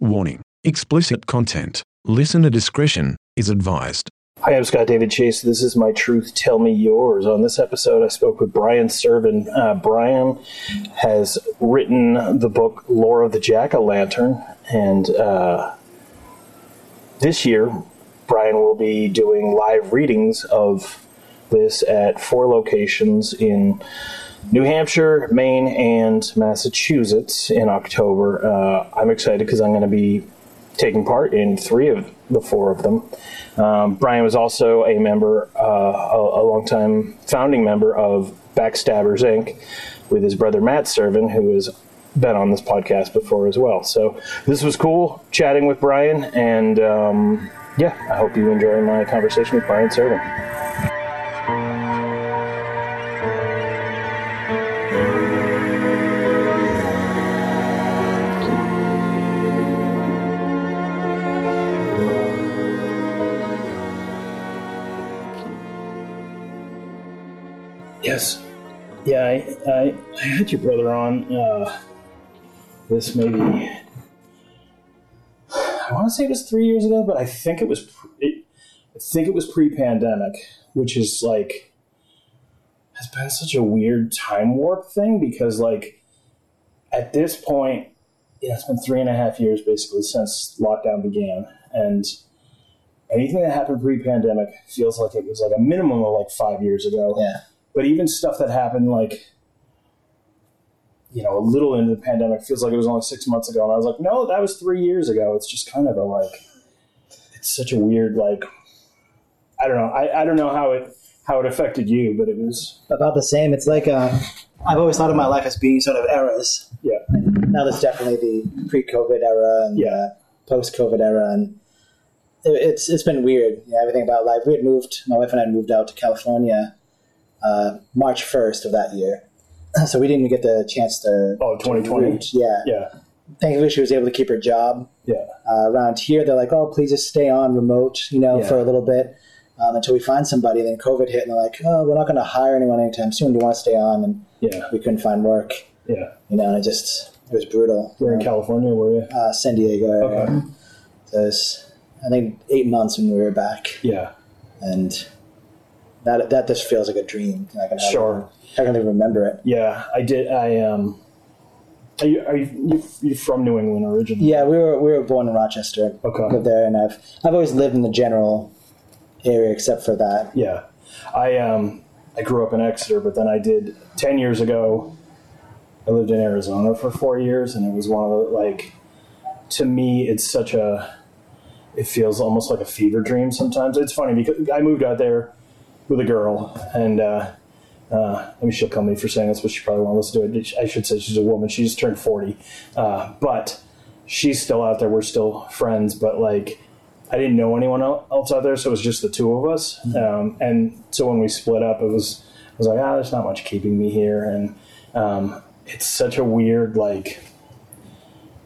Warning explicit content. Listener discretion is advised. Hi, I'm Scott David Chase. This is My Truth Tell Me Yours. On this episode, I spoke with Brian Serven. Uh, Brian has written the book Lore of the Jack o' Lantern, and uh, this year, Brian will be doing live readings of this at four locations in New Hampshire, Maine, and Massachusetts in October. Uh, I'm excited because I'm going to be taking part in three of the four of them. Um, Brian was also a member, uh, a, a longtime founding member of Backstabbers Inc. with his brother Matt Serven, who has been on this podcast before as well. So this was cool chatting with Brian, and um, yeah, I hope you enjoy my conversation with Brian Serven. Yeah, I, I, I had your brother on. Uh, this maybe. I want to say it was three years ago, but I think it was. Pre, I think it was pre-pandemic, which is like has been such a weird time warp thing because like at this point, yeah, it's been three and a half years basically since lockdown began, and anything that happened pre-pandemic feels like it was like a minimum of like five years ago. Yeah. But even stuff that happened like you know, a little into the pandemic feels like it was only six months ago. And I was like, no, that was three years ago. It's just kind of a like, it's such a weird, like, I don't know. I, I don't know how it, how it affected you, but it was about the same. It's like uh, I've always thought of my life as being sort of eras. Yeah. Now there's definitely the pre-COVID era and Yeah. uh, post-COVID era, and it, it's it's been weird. You know, everything about life. We had moved. My wife and I had moved out to California uh, March first of that year, so we didn't even get the chance to. Oh, to 2020. root. Yeah. yeah, Thankfully, she was able to keep her job. yeah, Uh, around here, they're like, "Oh, please just stay on remote," you know, Yeah. for a little bit um, until we find somebody. Then COVID hit, and they're like, "Oh, we're not going to hire anyone anytime soon. Do you want to stay on?" And yeah, we couldn't find work. yeah. You know, and it just it was brutal. We're in You know, California, were you? uh, San Diego. Okay. So it was, I think eight months when we were back, Yeah, and that that just feels like a dream. I can Sure. I can even remember it. yeah. I did. I um. Are you are you you you from New England originally? Yeah, we were we were born in Rochester. Okay. Lived there, and I've I've always lived in the general area except for that. Yeah, I um I grew up in Exeter, but then I did ten years ago. I lived in Arizona for four years, and it was one of the like. To me, it's such a. It feels almost like a fever dream sometimes. It's funny because I moved out there with a girl, and uh, uh, I mean she'll kill me for saying this, but she probably won't listen to it. I should say she's a woman. She just turned forty, uh, but she's still out there. We're still friends, but like I didn't know anyone else out there, so it was just the two of us. Um, and so when we split up, it was I was like, ah, there's not much keeping me here, and um, it's such a weird like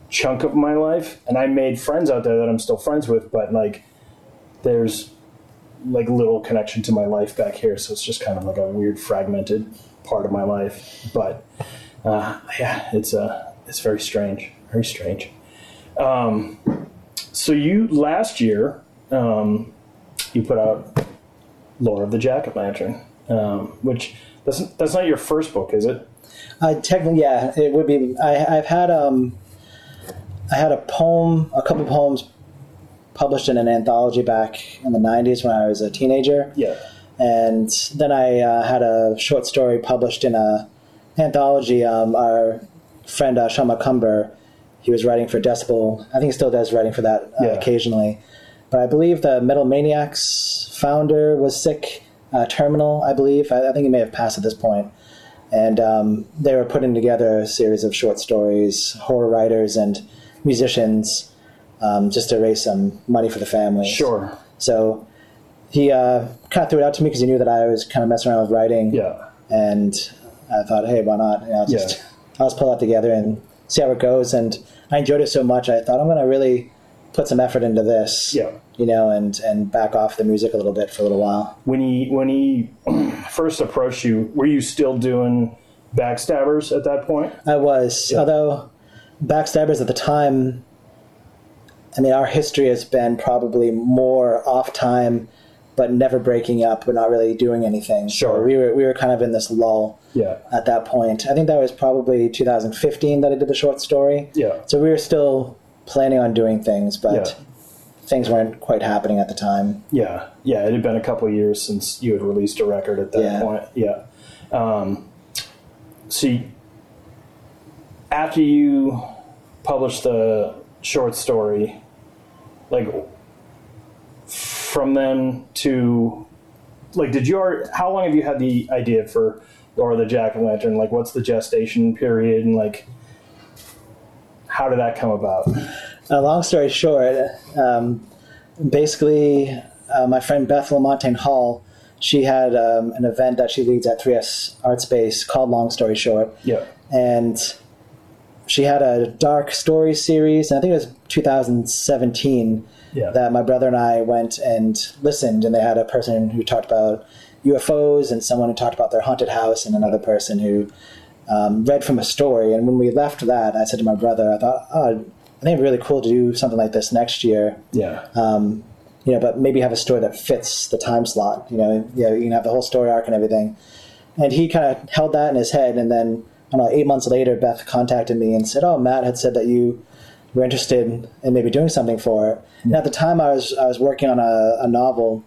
chunk of my life. And I made friends out there that I'm still friends with, but like there's like little connection to my life back here, so it's just kind of like a weird fragmented part of my life. But uh, yeah, it's uh, it's very strange, very strange. Um, so you last year, um, you put out Lore of the Jack o' Lantern, um, which that's that's not your first book, is it? I technically, yeah, it would be. I, I've had um, I had a poem, a couple poems published in an anthology back in the '90s when I was a teenager, Yeah. and then I uh, had a short story published in a anthology. Um, our friend uh, Shawn Macomber, he was writing for Decibel. I think he still does writing for that uh, Yeah. occasionally. But I believe the Metal Maniacs founder was sick, uh, terminal. I believe. I, I think he may have passed at this point. And um, they were putting together a series of short stories, horror writers and musicians, um, just to raise some money for the family. Sure. So he uh, kind of threw it out to me because he knew that I was kind of messing around with writing. Yeah. And I thought, hey, why not? You know, just Yeah. I'll just pull that together and see how it goes. And I enjoyed it so much, I thought I'm going to really put some effort into this. Yeah. You know, and and back off the music a little bit for a little while. When he when he first approached you, were you still doing backstabbers at that point? I was, Yeah. although Backstabbers at the time I mean, our history has been probably more off time, but never breaking up, but not really doing anything. Sure. So we were we were kind of in this lull Yeah. at that point. I think that was probably 2015 that I did the short story. Yeah. So we were still planning on doing things, but Yeah. things weren't quite happening at the time. Yeah, yeah. It had been a couple of years since you had released a record at that Yeah. point. Yeah. Um, see, after you published the short story, like from then to like, did you? How long have you had the idea for Lore of the Jack o' Lantern? Like, what's the gestation period, and like, how did that come about? Uh, long story short, um, basically, uh, my friend Beth Lamontagne Hall, she had um, an event that she leads at 3S Art Space called Long Story Short, Yeah. and she had a dark story series, and I think it was 2017 Yeah. that my brother and I went and listened, and they had a person who talked about UFOs, and someone who talked about their haunted house, and another person who um, read from a story. And when we left that, I said to my brother, I thought, oh, I think it'd be really cool to do something like this next year. yeah. Um, you know, but maybe have a story that fits the time slot. You know, you know, you can have the whole story arc and everything. And he kind of held that in his head, and then I don't know, eight months later, Beth contacted me and said, "Oh, Matt had said that you were interested in maybe doing something for it." And at the time, I was I was working on a, a novel,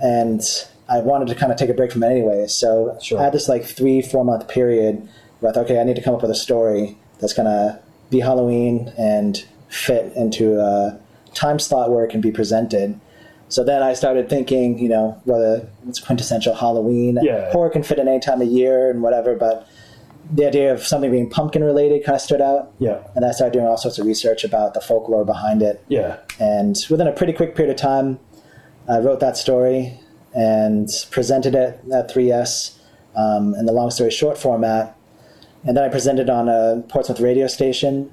and I wanted to kind of take a break from it anyway. So Sure. I had this like three four month period where I thought, okay, I need to come up with a story that's gonna be Halloween and fit into a time slot where it can be presented. So then I started thinking, you know, whether it's quintessential Halloween. Yeah. Horror can fit in any time of year and whatever, but the idea of something being pumpkin related kind of stood out. Yeah. And I started doing all sorts of research about the folklore behind it. Yeah. And within a pretty quick period of time, I wrote that story and presented it at 3S um, in the long story short format. And then I presented on a Portsmouth radio station.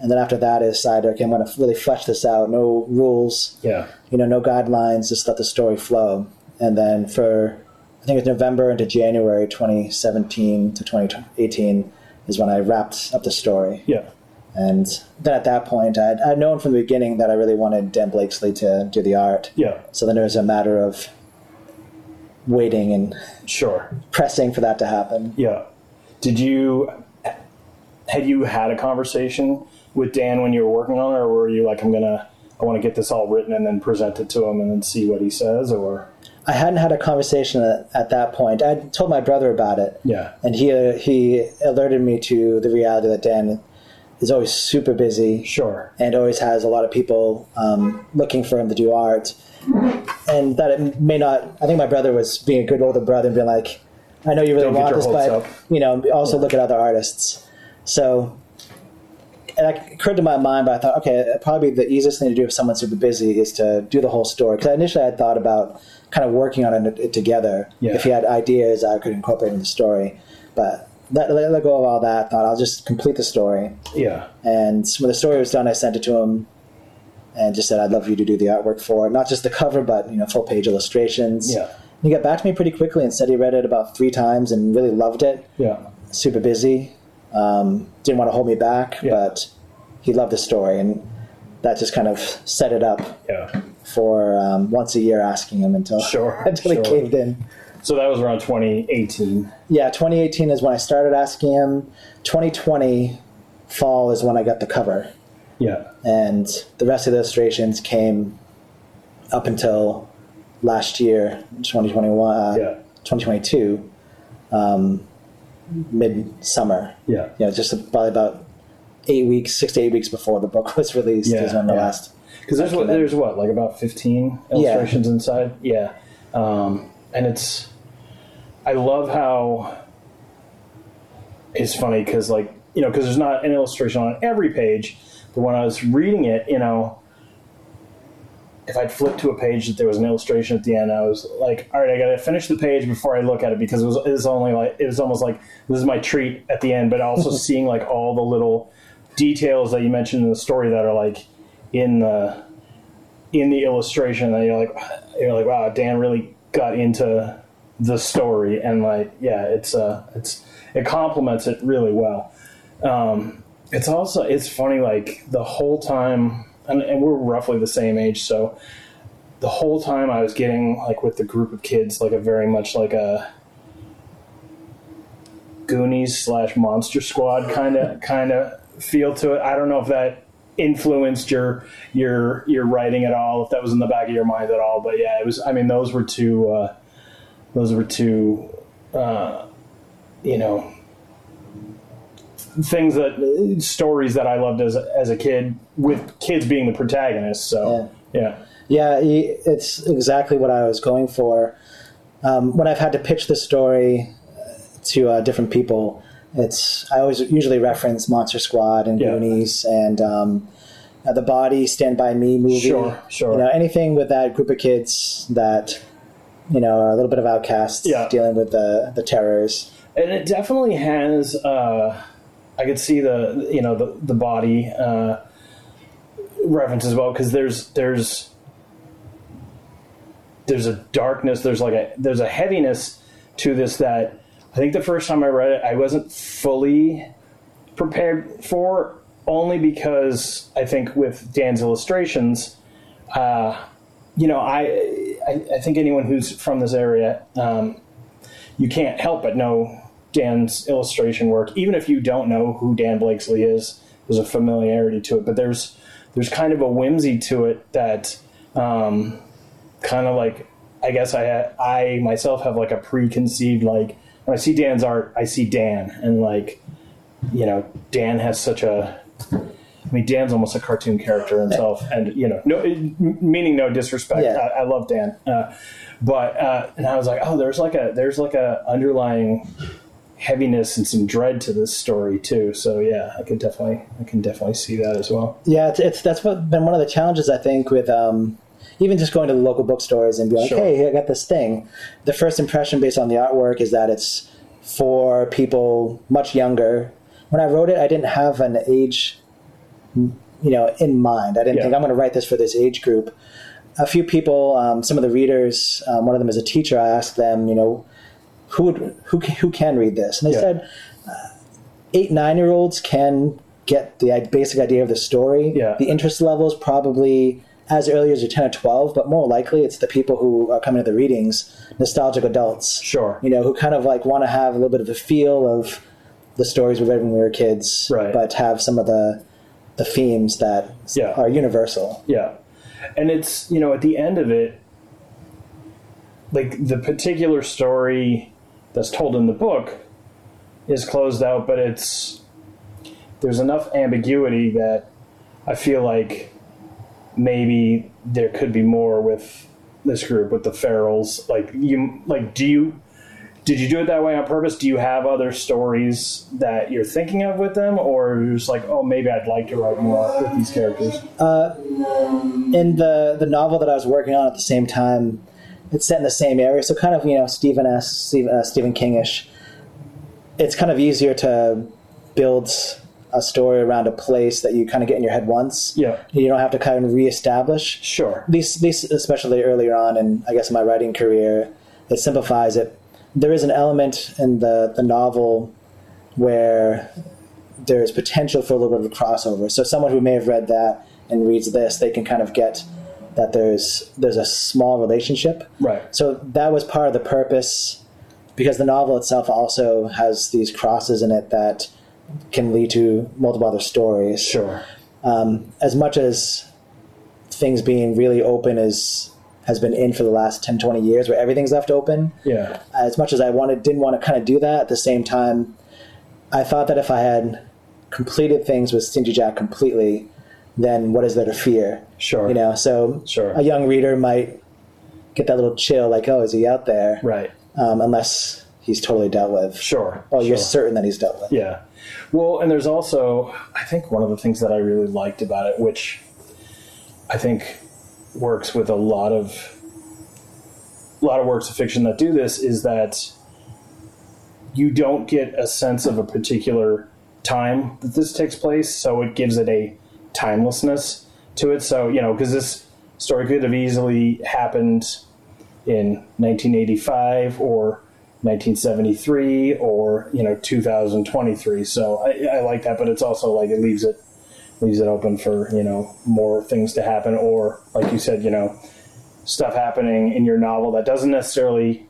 And then after that, I decided, okay, I'm going to really flesh this out. No rules, Yeah. you know, no guidelines, just let the story flow. And then for, I think it's November into January 2017 to 2018 is when I wrapped up the story. Yeah. And then at that point, I'd, I'd known from the beginning that I really wanted Dan Blakeslee to do the art. Yeah. So then it was a matter of waiting and Sure. pressing for that to happen. Yeah. Did you had you had a conversation with Dan when you were working on it, or were you like, I'm gonna, I want to get this all written and then present it to him and then see what he says, or I hadn't had a conversation at, at that point. I told my brother about it, yeah, and he uh, he alerted me to the reality that Dan is always super busy sure, and always has a lot of people um, looking for him to do art, and that it may not. I think my brother was being a good older brother and being like, "I know you really Don't want this, but up." you know, also look at other artists." So it occurred to my mind, but I thought, okay, probably the easiest thing to do if someone's super busy is to do the whole story. Because initially I had thought about kind of working on it, it together. Yeah. If he had ideas, I could incorporate in the story. But let, let, let go of all that. Thought I'll just complete the story. yeah, And when the story was done, I sent it to him and just said, I'd love you to do the artwork for it. Not just the cover, but, you know, full page illustrations. yeah, He got back to me pretty quickly and said he read it about three times and really loved it. yeah, Super busy. Um, didn't want to hold me back, Yeah. but he loved the story. And that just kind of set it up yeah. For um, once a year asking him until, Sure, until sure. he caved in. So that was around 2018. Yeah, 2018 is when I started asking him. 2020 fall is when I got the cover. Yeah, and the rest of the illustrations came up until last year 2021 uh, yeah, 2022 um, mid-summer yeah, you know just probably about eight weeks six to eight weeks before the book was released Yeah, is when the yeah. last Because there's what there's what like about 15 illustrations inside. Yeah, um, and it's I love how it's funny because like you know because there's not an illustration on every page, but when I was reading it, you know. If I'd flip to a page that there was an illustration at the end, I was like, "All right, I got to finish the page before I look at it because it was, it was only like it was almost like this is my treat at the end." But also seeing like all the little details that you mentioned in the story that are like in the in the illustration that you're like you're like wow Dan really got into the story and like yeah it's uh it's it complements it really well um it's also it's funny like the whole time and, and we're roughly the same age, so the whole time I was getting like with the group of kids, like a very much like a Goonies slash Monster Squad kind of kind of feel to it. I don't know if that influenced your your your writing at all, if that was in the back of your mind at all. But yeah, it was. I mean, those were two. Uh, those were two. Uh, you know, things that stories that I loved as a, as a kid, with kids being the protagonists. So yeah. Yeah, it's exactly what I was going for. Um, when I've had to pitch the story to uh, different people, it's I always usually reference Monster Squad and Yeah. Goonies and um, uh, the Body Stand by Me movie. Sure, sure. You know anything with that group of kids that you know are a little bit of outcasts Yeah. dealing with the the terrors. and it definitely has uh, i could see the you know the, the body uh, reference as well because there's there's there's a darkness there's like a there's a heaviness to this that i think the first time i read it i wasn't fully prepared for only because i think with dan's illustrations uh, you know I, I i think anyone who's from this area um, you can't help but know Dan's illustration work, even if you don't know who Dan Blakeslee is. There's a familiarity to it, but there's there's kind of a whimsy to it that um, kind of like I guess I I myself have like a preconceived like when I see Dan's art, I see Dan, and like you know Dan has such a I mean, Dan's almost a cartoon character himself, and you know, no, meaning no disrespect. Yeah. I, I love Dan, uh, but uh, and I was like, oh, there's like a there's like a underlying heaviness and some dread to this story too. So yeah, I could definitely I can definitely see that as well. Yeah, it's, it's that's what been one of the challenges I think with um, even just going to the local bookstores and being like, Sure. "Hey, I got this thing." The first impression based on the artwork is that it's for people much younger. When I wrote it, I didn't have an age, you know, in mind. I didn't Yeah. think I'm going to write this for this age group. A few people, um, some of the readers, um, one of them is a teacher. I asked them, you know, who would, who who can read this, and they Yeah. said eight nine year olds can get the basic idea of the story Yeah. the interest levels probably as early as you're 10 or 12 but more likely it's the people who are coming to the readings nostalgic adults Sure. you know who kind of like want to have a little bit of the feel of the stories we read when we were kids Right. but have some of the the themes that Yeah. are universal Yeah. And it's, you know, at the end of it, like the particular story that's told in the book is closed out, but it's, there's enough ambiguity that I feel like maybe there could be more with this group, with the ferals. Like, you, like, do you, did you do it that way on purpose? Do you have other stories that you're thinking of with them, or you're just like, oh, maybe I'd like to write more with these characters? in the the novel that I was working on at the same time, it's set in the same area, so kind of you know Stephen S. Steve, uh, Stephen Kingish. It's kind of easier to build a story around a place that you kind of get in your head once. Yeah. you don't have to kind of reestablish. Sure. These, these, especially earlier on, in I guess in my writing career, it simplifies it. There is an element in the the novel where there's potential for a little bit of a crossover. So someone who may have read that and reads this, they can kind of get that there's there's a small relationship. Right. So that was part of the purpose, because the novel itself also has these crosses in it that can lead to multiple other stories. Sure. Um, as much as things being really open is has been in for the last 10, 20 years, where everything's left open, Yeah. as much as I wanted, didn't want to kind of do that. At the same time, I thought that if I had completed things with Stingy Jack completely, then what is there to fear? Sure. You know, so Sure. a young reader might get that little chill, like, oh, is he out there? Right. Um, unless he's totally dealt with. Sure. Oh, you're certain that he's dealt with. Yeah. Well, and there's also, I think one of the things that I really liked about it, which I think works with a lot of a lot of works of fiction that do this, is that you don't get a sense of a particular time that this takes place, so it gives it a timelessness to it. So you know, because this story could have easily happened in 1985 or 1973 or you know 2023 so I, I like that but it's also like it leaves it leaves it open for you know more things to happen, or like you said, you know, stuff happening in your novel that doesn't necessarily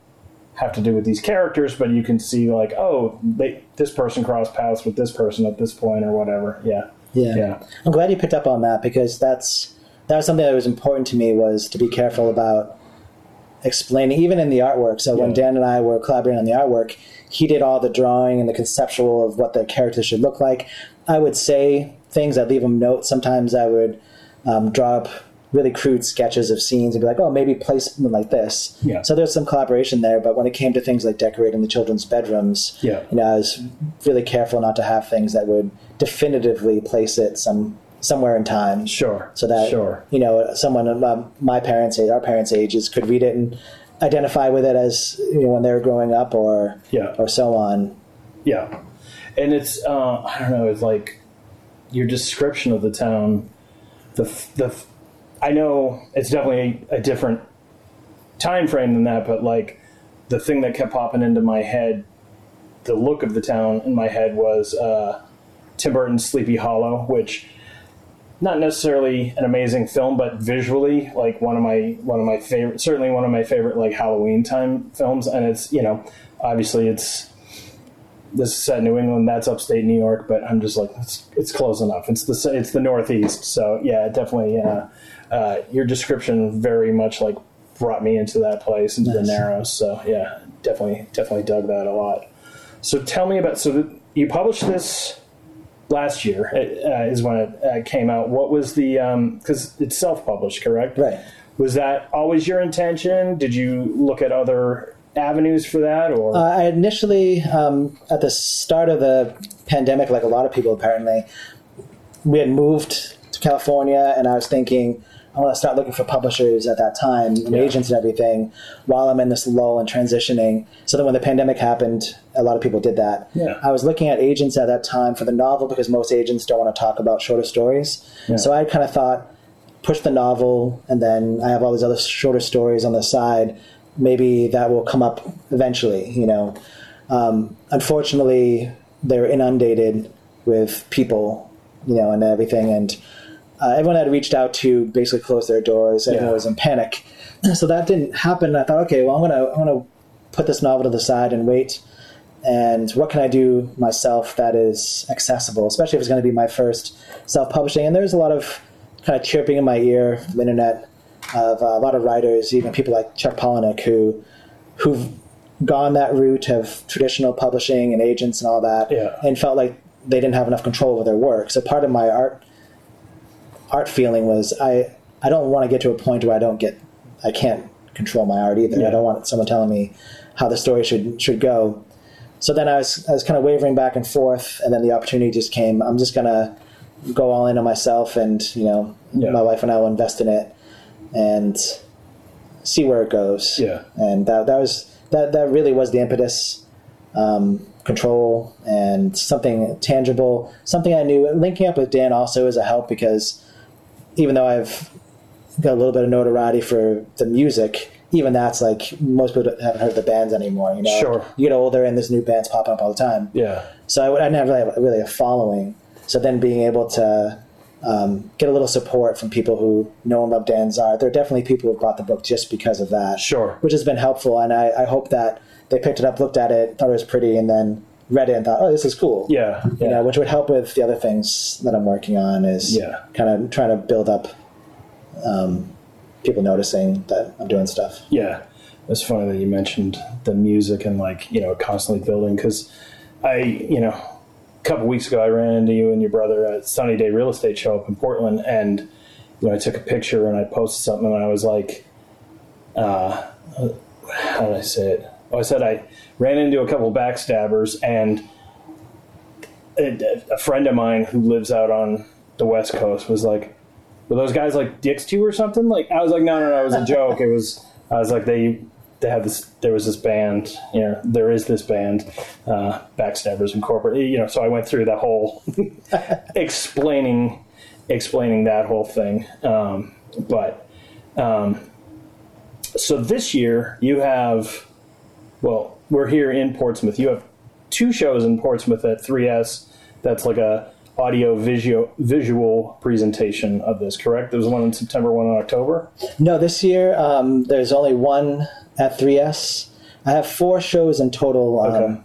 have to do with these characters, but you can see like, oh, they, this person crossed paths with this person at this point or whatever. Yeah. Yeah. Yeah. I'm glad you picked up on that because that's that was something that was important to me was to be careful about explaining even in the artwork. So when Dan and I were collaborating on the artwork, he did all the drawing and the conceptual of what the characters should look like. I would say things, I'd leave him notes. Sometimes I would um, draw up really crude sketches of scenes and be like, oh, maybe place them like this. Yeah. So there's some collaboration there. But when it came to things like decorating the children's bedrooms, Yeah. you know, I was really careful not to have things that would definitively place it some somewhere in time. Sure. So that sure. you know, someone of um, my parents' age, our parents' ages, could read it and identify with it as you know when they were growing up, or Yeah. or so on. Yeah, and it's uh, I don't know. It's like your description of the town. The the I know it's definitely a, a different time frame than that, but like the thing that kept popping into my head, the look of the town in my head was uh, Tim Burton's Sleepy Hollow, which not necessarily an amazing film, but visually like one of my one of my favorite, certainly one of my favorite like Halloween time films. And it's you know obviously it's this is set in New England. That's upstate New York, but I'm just like it's, it's close enough. It's the it's the Northeast, so yeah, definitely. Uh, uh, your description very much like brought me into that place into the Nice. Narrows. So yeah, definitely definitely dug that a lot. So tell me about so you published this last year uh, is when it uh, came out. What was the because it's self published, correct? Right. Was that always your intention? Did you look at other avenues for that, or Uh, I initially, um, at the start of the pandemic, like a lot of people apparently, we had moved to California, and I was thinking, want to start looking for publishers at that time and Yeah. agents and everything while I'm in this lull and transitioning. So then when the pandemic happened, a lot of people did that. Yeah. I was looking at agents at that time for the novel because most agents don't want to talk about shorter stories. So I kind of thought, push the novel, and then I have all these other shorter stories on the side. Maybe that will come up eventually, you know. Um, unfortunately, they're inundated with people, you know, and everything, and uh, everyone had reached out to basically close their doors. Everyone Yeah. was in panic, so that didn't happen. I thought, okay, well, I'm gonna I'm gonna put this novel to the side and wait. And what can I do myself that is accessible, especially if it's going to be my first self-publishing? And there's a lot of kind of chirping in my ear from the internet of uh, a lot of writers, even people like Chuck Palahniuk, who who've gone that route of traditional publishing and agents and all that, Yeah. and felt like they didn't have enough control over their work. So part of my art art feeling was I I don't want to get to a point where I don't get I can't control my art either. Yeah. I don't want someone telling me how the story should should go. So then I was I was kind of wavering back and forth, and then the opportunity just came. I'm just gonna go all in on myself, and you know, Yeah. my wife and I will invest in it and see where it goes. Yeah. and that that was that that really was the impetus. Um, control and something tangible, something I knew. Linking up with Dan also is a help because even though I've got a little bit of notoriety for the music, even that's like most people haven't heard the bands anymore. You know, Sure. You get older and there's new bands popping up all the time. yeah, So I, I have really, really a following. So then being able to um, get a little support from people who know and love Dan's art, there are definitely people who bought the book just because of that. Sure. Which has been helpful, and I, I hope that they picked it up, looked at it, thought it was pretty, and then read it and thought, oh, this is cool. yeah, yeah. You know, which would help with the other things that I'm working on is Yeah. kind of trying to build up um, people noticing that I'm doing stuff. Yeah, it's funny that you mentioned the music and like you know constantly building because I you know a couple weeks ago I ran into you and your brother at Sunny Day Real Estate Show up in Portland and you know I took a picture and I posted something and I was like, uh, how did I say it? Oh, I said I ran into a couple backstabbers and a, a friend of mine who lives out on the West Coast was like, were those guys like dicks to you or something? Like I was like, no, no, no, it was a joke. It was I was like they they have this there was this band, you know, there is this band, uh, Backstabbers Incorporated. You know, so I went through that whole explaining explaining that whole thing. Um, but um, so this year you have well, we're here in Portsmouth. You have two shows in Portsmouth at 3S. That's like a audio visual visual presentation of this. Correct? There was one in September, one in October. No, this year um, there's only one at 3S. I have four shows in total. Um, Okay.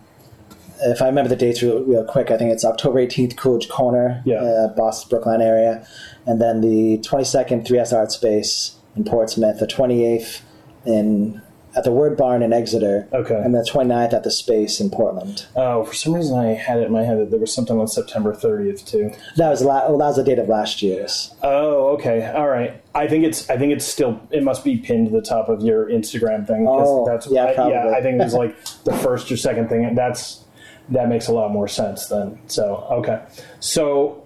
If I remember the dates real, real quick, I think it's October 18th, Coolidge Corner, Yeah. uh, Boston, Brookline area, and then the 22nd, 3S Art Space in Portsmouth, the 28th in at the Word Barn in Exeter, Okay. and the 29th at the Space in Portland. Oh, for some reason I had it in my head that there was something on September 30th too. That was la- well, that was the date of last year's. Oh, okay, all right. I think it's I think it's still it must be pinned to the top of your Instagram thing Oh, that's yeah, I, yeah. I think it was like the first or second thing, and that's that makes a lot more sense then. So okay, so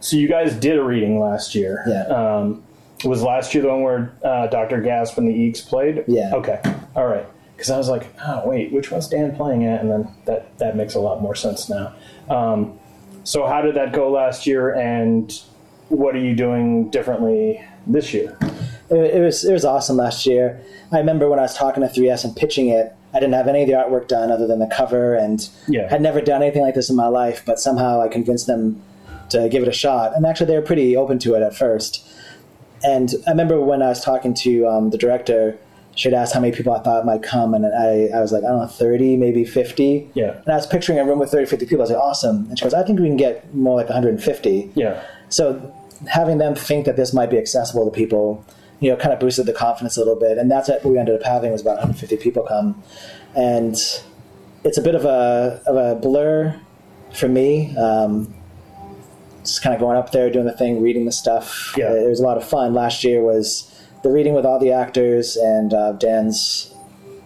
so you guys did a reading last year. Yeah. Um, was last year the one where uh, Dr. Gasp and the Eeks played? Yeah. Okay. All right. Because I was like, oh wait, which one's Dan playing at? And then that that makes a lot more sense now. Um, so how did that go last year, and what are you doing differently this year? It, it was it was awesome last year. I remember when I was talking to 3S and pitching it. I didn't have any of the artwork done other than the cover, and Yeah. had never done anything like this in my life. But somehow I convinced them to give it a shot, and actually they were pretty open to it at first. And I remember when I was talking to um, the director, she had asked how many people I thought might come, and I, I was like, I don't know, 30, maybe 50. Yeah. And I was picturing a room with 30, 50 people. I was like, awesome. And she goes, I think we can get more like 150. Yeah. So having them think that this might be accessible to people, you know, kind of boosted the confidence a little bit. And that's what we ended up having was about 150 people come. And it's a bit of a, of a blur for me. Um, just kind of going up there, doing the thing, reading the stuff. Yeah. It was a lot of fun. Last year was the reading with all the actors and uh, Dan's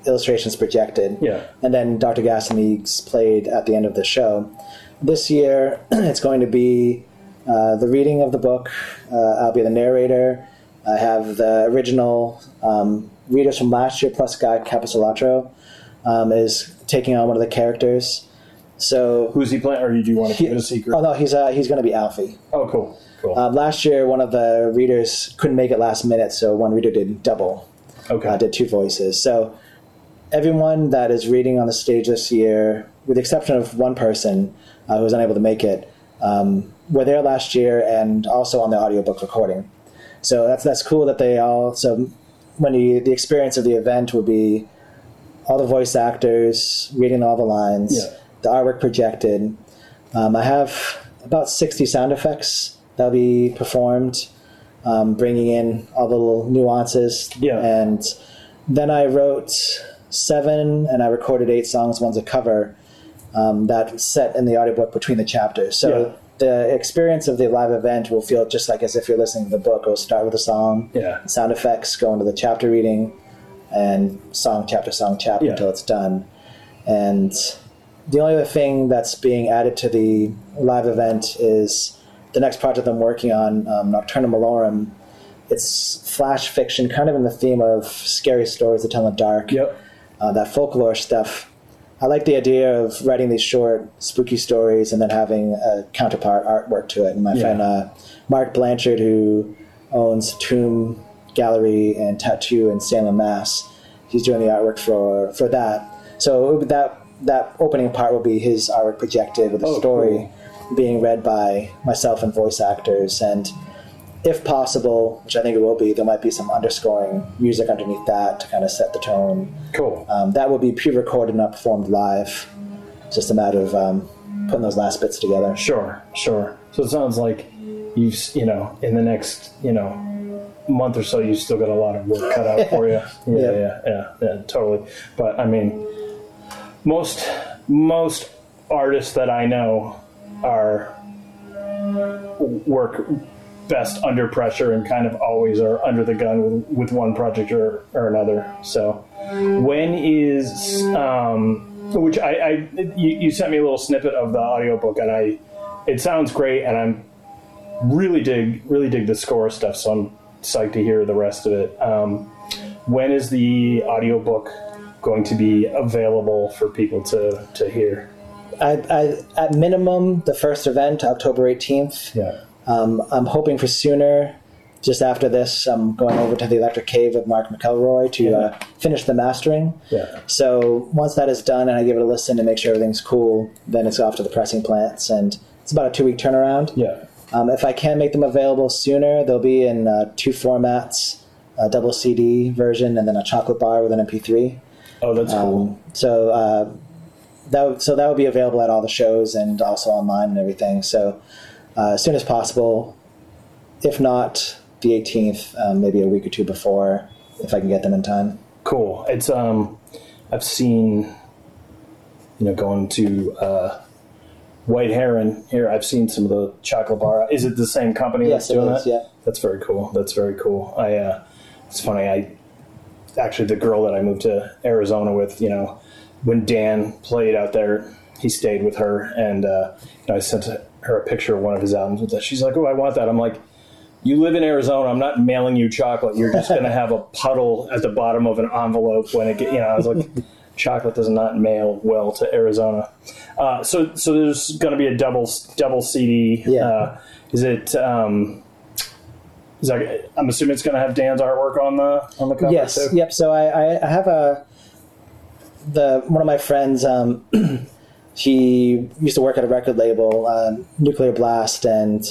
illustrations projected. Yeah. And then Dr. Gasp and played at the end of the show. This year, it's going to be uh, the reading of the book. Uh, I'll be the narrator. I have the original um, readers from last year, plus Guy Capecelatro um, is taking on one of the characters. So, Who's he playing, or do you want to keep it a secret? oh no, he's uh, he's going to be Alfie. Oh, cool. Cool. Um, last year, one of the readers couldn't make it last minute, so one reader did double okay. uh, did two voices. So everyone that is reading on the stage this year, with the exception of one person uh, who was unable to make it, um, were there last year and also on the audiobook recording. So that's that's cool that they all. So when you the experience of the event would be all the voice actors reading all the lines, Yeah. The artwork projected. Um, I have about sixty sound effects that'll be performed, um, bringing in all the little nuances. Yeah. And then I wrote seven, and I recorded eight songs. One's a cover um, that set in the audiobook between the chapters. So Yeah. the experience of the live event will feel just like as if you're listening to the book. It'll start with a song, Yeah. sound effects, go into the chapter reading, and song, chapter, song, chapter Yeah. until it's done. And the only other thing that's being added to the live event is the next project I'm working on, um, Nocturna Malorum. It's flash fiction, kind of in the theme of scary stories to tell in the dark Yep. uh, that folklore stuff. I like the idea of writing these short, spooky stories and then having a counterpart artwork to it. And my Yeah. friend uh, Mark Blanchard, who owns Tomb Gallery and Tattoo in Salem, Mass, he's doing the artwork for for that. So that that opening part will be his artwork projected with a Oh, story being read by myself and voice actors and if possible, which I think it will be, there might be some underscoring music underneath that to kind of set the tone. Cool. Um, that will be pre-recorded and not performed live. It's just a matter of um, putting those last bits together. Sure, sure. So it sounds like you've, you know, in the next, you know, month or so, you've still got a lot of work cut out for you. Yeah, Yeah. yeah, yeah, yeah, totally. But I mean, most most artists that I know are work best under pressure and kind of always are under the gun with, with one project or, or another. So when is um, which I, I you, you sent me a little snippet of the audiobook and I it sounds great and I'm really dig really dig the score stuff so I'm psyched to hear the rest of it. Um, when is the audiobook going to be available for people to, to hear? I, I, at minimum, the first event, October 18th. Yeah. Um, I'm hoping for sooner. Just after this, I'm going over to the Electric Cave with Mark McElroy to uh, finish the mastering. Yeah. So once that is done and I give it a listen to make sure everything's cool, then it's off to the pressing plants and it's about a two week turnaround. Yeah. Um, if I can make them available sooner, they'll be in uh, two formats: a double CD version and then a chocolate bar with an MP3. Oh, that's cool. Um, so uh, that so that would be available at all the shows and also online and everything. So uh, as soon as possible. If not the 18th, um, maybe a week or two before, if I can get them in time. Cool. It's um, I've seen, you know, going to uh, White Heron here. I've seen some of the chocolate bar. Is it the same company Yes, that's it doing is, that? yeah. That's very cool. That's very cool. I. Uh, it's funny. I actually the girl that I moved to Arizona with. You know, when Dan played out there, he stayed with her, and uh, you know, I sent her a picture of one of his albums with that. She's like, "Oh, I want that." I'm like. You live in Arizona. I'm not mailing you chocolate. You're just going to have a puddle at the bottom of an envelope when it get. You know, I was like, chocolate does not mail well to Arizona. Uh, so, so there's going to be a double double CD. Yeah. Uh, is it? Um, is that, I'm assuming it's going to have Dan's artwork on the on the cover Yes. too. Yep. So I, I, have a the one of my friends. Um, he used to work at a record label, uh, Nuclear Blast, and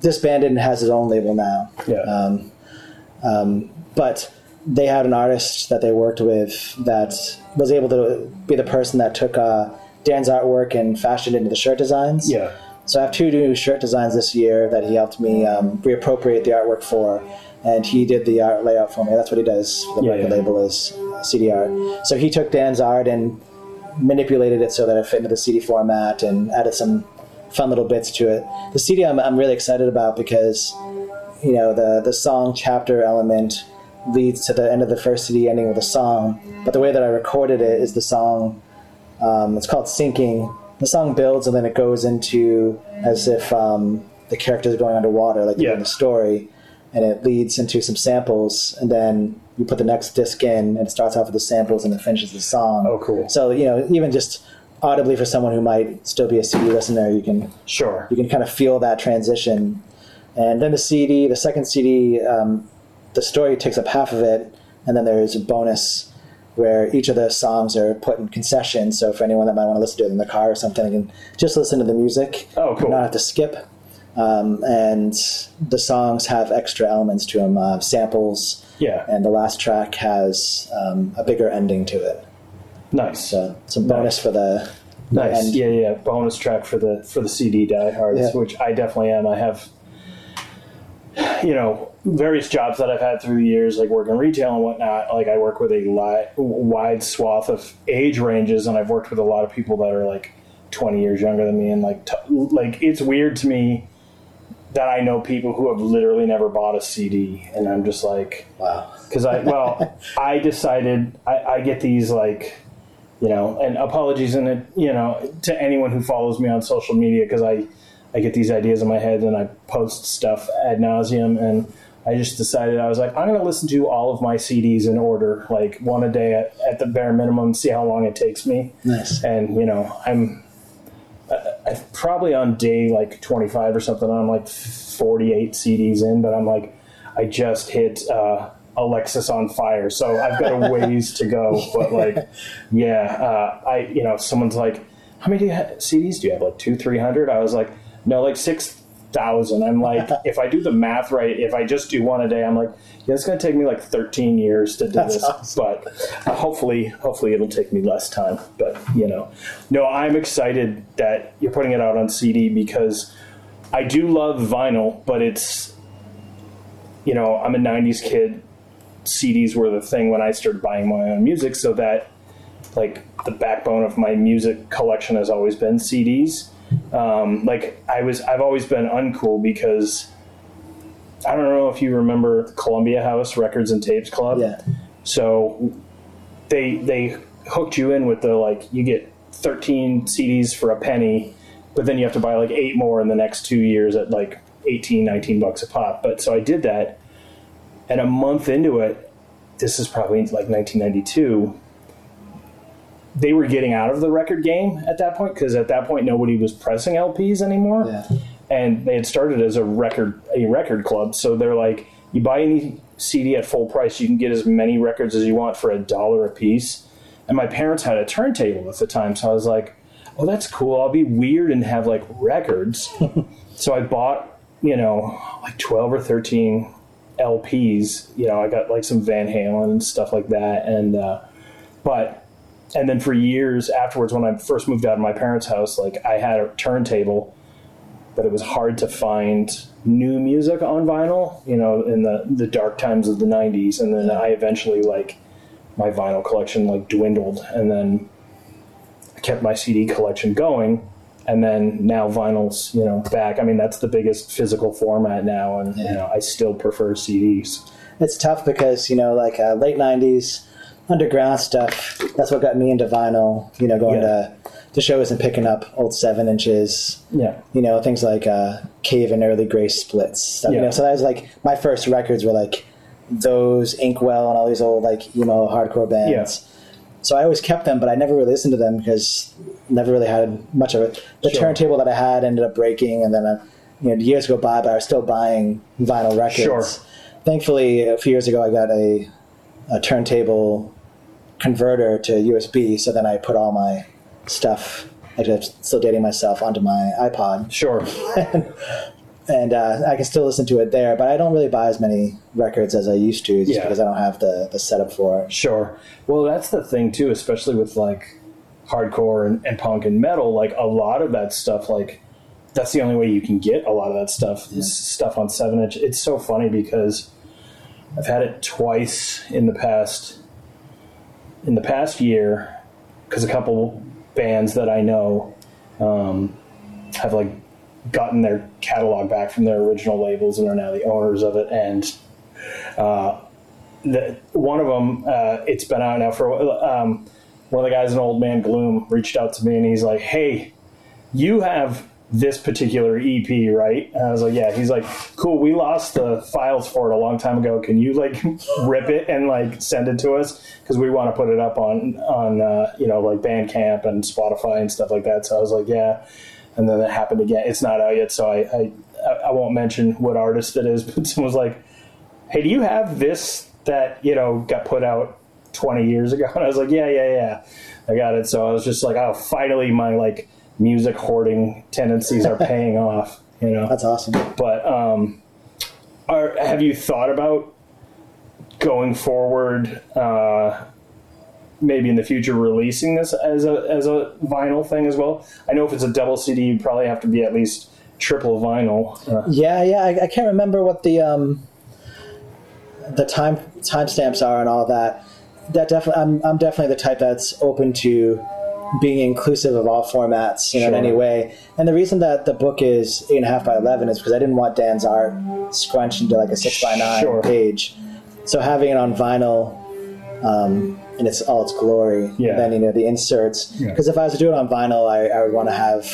disbanded and has his own label now. Yeah. Um, um, but they had an artist that they worked with that was able to be the person that took uh, Dan's artwork and fashioned it into the shirt designs. yeah. So I have two new shirt designs this year that he helped me um, reappropriate the artwork for, and he did the art layout for me. That's what he does the Yeah, record yeah. label is CD art. So he took Dan's art and manipulated it so that it fit into the CD format and added some fun little bits to it. The CD I'm, I'm really excited about because you know the the song chapter element leads to the end of the first CD ending with a song, but the way that I recorded it is the song. Um, it's called Sinking. The song builds and then it goes into as if um, the characters are going underwater, like Yeah. in the story, and it leads into some samples, and then you put the next disc in, and it starts off with the samples and it finishes the song. Oh, cool. So you know, even just audibly for someone who might still be a CD listener, you can Sure. you can kind of feel that transition. And then the CD, the second CD, um, the story takes up half of it, and then there's a bonus where each of the songs are put in concessions. So for anyone that might want to listen to it in the car or something, they can just listen to the music. Oh, cool. Not have to skip. Um, and the songs have extra elements to them, uh, samples, Yeah. and the last track has um, a bigger ending to it. Nice. So some bonus for the Nice. Yeah, yeah. Bonus track for the for the CD diehards, Yeah. which I definitely am. I have, you know, various jobs that I've had through the years, like working retail and whatnot. Like I work with a li- wide swath of age ranges, and I've worked with a lot of people that are like twenty years younger than me, and like t- like it's weird to me that I know people who have literally never bought a CD, and I'm just like, Wow. because I well, I decided I, I get these like, you know, and apologies and it, you know, to anyone who follows me on social media because I I get these ideas in my head and I post stuff ad nauseum and. I just decided I was like, I'm going to listen to all of my CDs in order, like one a day at, at the bare minimum, see how long it takes me. Nice. And you know, I'm I, probably on day like 25 or something. I'm like 48 CDs in, but I'm like, I just hit uh, Alexisonfire, so I've got a ways to go. But like, yeah, uh, I you know, someone's like, how many do you have, CDs do you have? Like two, three hundred? I was like, no, like six thousand. I'm like, if I do the math right, if I just do one a day, I'm like, yeah, it's going to take me like 13 years to do That's this. awesome. But uh, hopefully, hopefully it'll take me less time. But you know, no, I'm excited that you're putting it out on CD because I do love vinyl, but it's you know, I'm a '90s kid. CDs were the thing when I started buying my own music, so that like the backbone of my music collection has always been CDs. Um, like I was, I've always been uncool because I don't know if you remember Columbia House Records and Tapes Club. Yeah. So they they hooked you in with the like you get 13 CDs for a penny, but then you have to buy like eight more in the next two years at like 18, 19 bucks a pop. But so I did that, and a month into it, this is probably like 1992. They were getting out of the record game at that point because at that point nobody was pressing LPs anymore Yeah. and they had started as a record a record club. So they're like, you buy any CD at full price, you can get as many records as you want for a dollar a piece. And my parents had a turntable at the time, so I was like, oh, that's cool. I'll be weird and have like records. so I bought, you know, like 12 or 13 LPs. You know, I got like some Van Halen and stuff like that. And, uh, but, and then for years afterwards, when I first moved out of my parents' house, like I had a turntable, but it was hard to find new music on vinyl, you know, in the, the dark times of the 90s. And then I eventually, like, my vinyl collection like dwindled. And then I kept my CD collection going. And then now vinyl's you know back. I mean that's the biggest physical format now. And you know i still prefer cds It's tough because you know, like uh, late '90s underground stuff. That's what got me into vinyl. You know, going Yeah. to to shows and picking up old seven inches. yeah You know, things like uh, Cave and Early Grace splits. Stuff, You Yeah. know, so that was like my first records were like those Inkwell and all these old like emo hardcore bands. Yeah. So I always kept them, but I never really listened to them because never really had much of it. The Sure. turntable that I had ended up breaking, and then uh, you know years go by, but I was still buying vinyl records. Sure. Thankfully, a few years ago, I got a, a turntable converter to USB, so then I put all my stuff. I'm still dating myself onto my iPod, sure and uh, I can still listen to it there. But I don't really buy as many records as I used to, just Yeah. because I don't have the, the setup for it. sure well that's the thing too especially with like hardcore and, and punk and metal like a lot of that stuff like that's the only way you can get a lot of that stuff is stuff on seven inch it's so funny because i've had it twice in the past in the past year because a couple bands that i know um, have like gotten their catalog back from their original labels and are now the owners of it and uh, the, one of them uh, it's been out now for a while. um, one of the guys in old man gloom reached out to me and he's like hey you have this particular ep right? And i was like yeah he's like cool we lost the files for it a long time ago. Can you like rip it and like send it to us? Because we want to put it up on on uh, you know like bandcamp and spotify and stuff like that. So i was like yeah. And then it happened again. It's not out yet so i i, I won't mention what artist it is but someone was like hey, do you have this that, you know, got put out 20 years ago? And I was like, yeah, yeah, yeah, I got it. So I was just like, oh, finally my like music hoarding tendencies are paying off, you know? That's awesome. But um, are, have you thought about going forward, uh, maybe in the future, releasing this as a as a vinyl thing as well? I know if it's a double CD, you probably have to be at least triple vinyl. Uh, Yeah, yeah. I, I can't remember what the um, the time timestamps are and all that. That definitely, I'm, I'm definitely the type that's open to being inclusive of all formats, you know, in any way. And the reason that the book is eight and a half by eleven is because I didn't want Dan's art scrunched into like a six by nine Sure. page. So having it on vinyl um, in its all its glory, Yeah. then you know the inserts. Yeah. Because if I was to do it on vinyl, I, I would want to have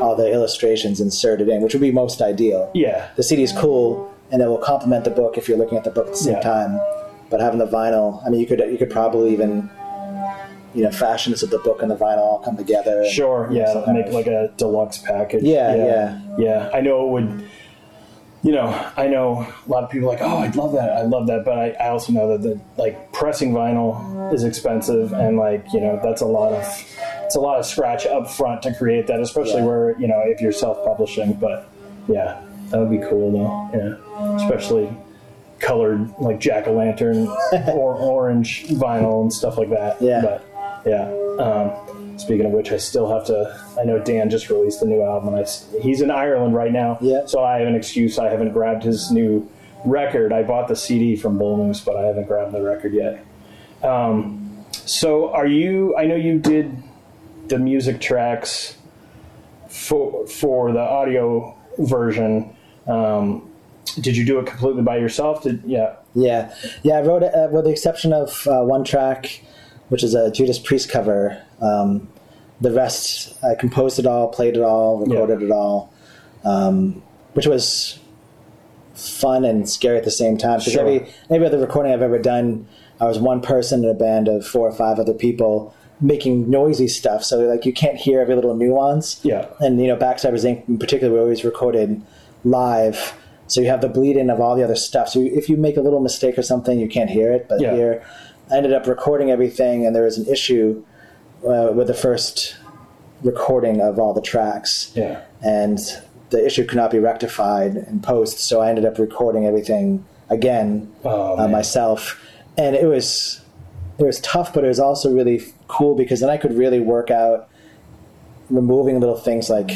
all the illustrations inserted in, which would be most ideal yeah, the CD is cool and it will complement the book if you're looking at the book at the same Yeah. time. But having the vinyl, I mean, you could you could probably even you know fashions of the book and the vinyl all come together. Sure, know, yeah, make of- like a deluxe package. Yeah, yeah, yeah. I know it would. You know, I know a lot of people are like, oh, I'd love that, I love that, but I, I also know that the like pressing vinyl is expensive, and like you know that's a lot of it's a lot of scratch up front to create that, especially Yeah. where you know if you're self publishing. But yeah, that would be cool though. Yeah, especially colored like jack o' lantern or orange vinyl and stuff like that. Yeah. but yeah. Um, speaking of which, I still have to. I know Dan just released the new album. And I he's in Ireland right now. Yeah. So I have an excuse. I haven't grabbed his new record. I bought the CD from Bull Moose, but I haven't grabbed the record yet. Um, so are you? I know you did the music tracks for for the audio version. Um, did you do it completely by yourself? Did yeah? Yeah, yeah. I wrote it uh, with the exception of uh, one track, which is a Judas Priest cover. Um, the rest, I composed it all, played it all, recorded it all, um, which was fun and scary at the same time. Because Sure. every every other recording I've ever done, I was one person in a band of four or five other people making noisy stuff. So like you can't hear every little nuance. Yeah. And you know, Backstabbers Inc. in particular, we always recorded live. So you have the bleed in of all the other stuff. So if you make a little mistake or something, you can't hear it. But Yeah. here, I ended up recording everything, and there was an issue uh, with the first recording of all the tracks. Yeah. and the issue could not be rectified in post so i ended up recording everything again Oh, uh, myself. And it was it was tough but it was also really cool because then i could really work out removing little things like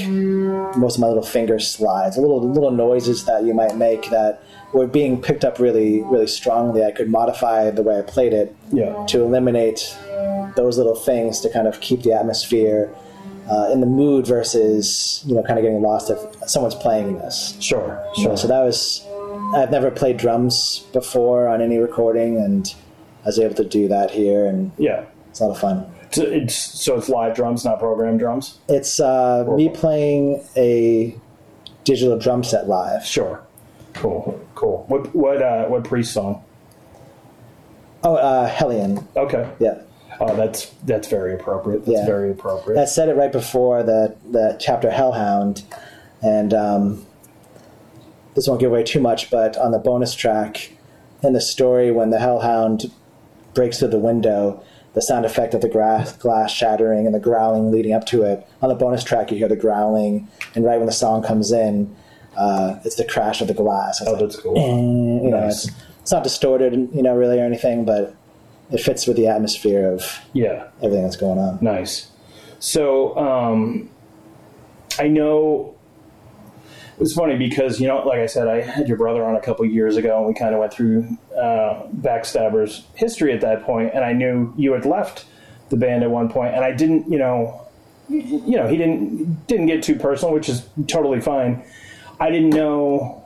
most of my little finger slides little little noises that you might make that were being picked up really really strongly i could modify the way i played it Yeah. to eliminate those little things to kind of keep the atmosphere uh, in the mood versus you know kind of getting lost if someone's playing this Sure. Sure. so that was I've never played drums before on any recording, and I was able to do that here, and yeah. it's a lot of fun. So it's, so it's live drums, not programmed drums. It's uh, me playing a digital drum set live. Sure. Cool. Cool. What what uh, what priest song? Oh, uh, Hellion, Okay. yeah. Oh, that's that's very appropriate. That's Yeah. very appropriate. I said it right before the the chapter Hellhound, and um, this won't give away too much. But on the bonus track in the story, when the Hellhound breaks through the window, the sound effect of the grass, glass shattering and the growling leading up to it. On the bonus track, you hear the growling, and right when the song comes in, uh, it's the crash of the glass. It's oh, like, that's cool. "Eh," you know, Nice. it's, it's not distorted, you know, really or anything, but it fits with the atmosphere of Yeah. everything that's going on. Nice. So um, I know it was funny because you know, like I said, I had your brother on a couple years ago, and we kind of went through uh, Backstabber's history at that point, and I knew you had left the band at one point, and I didn't, you know, you know, he didn't didn't get too personal, which is totally fine. I didn't know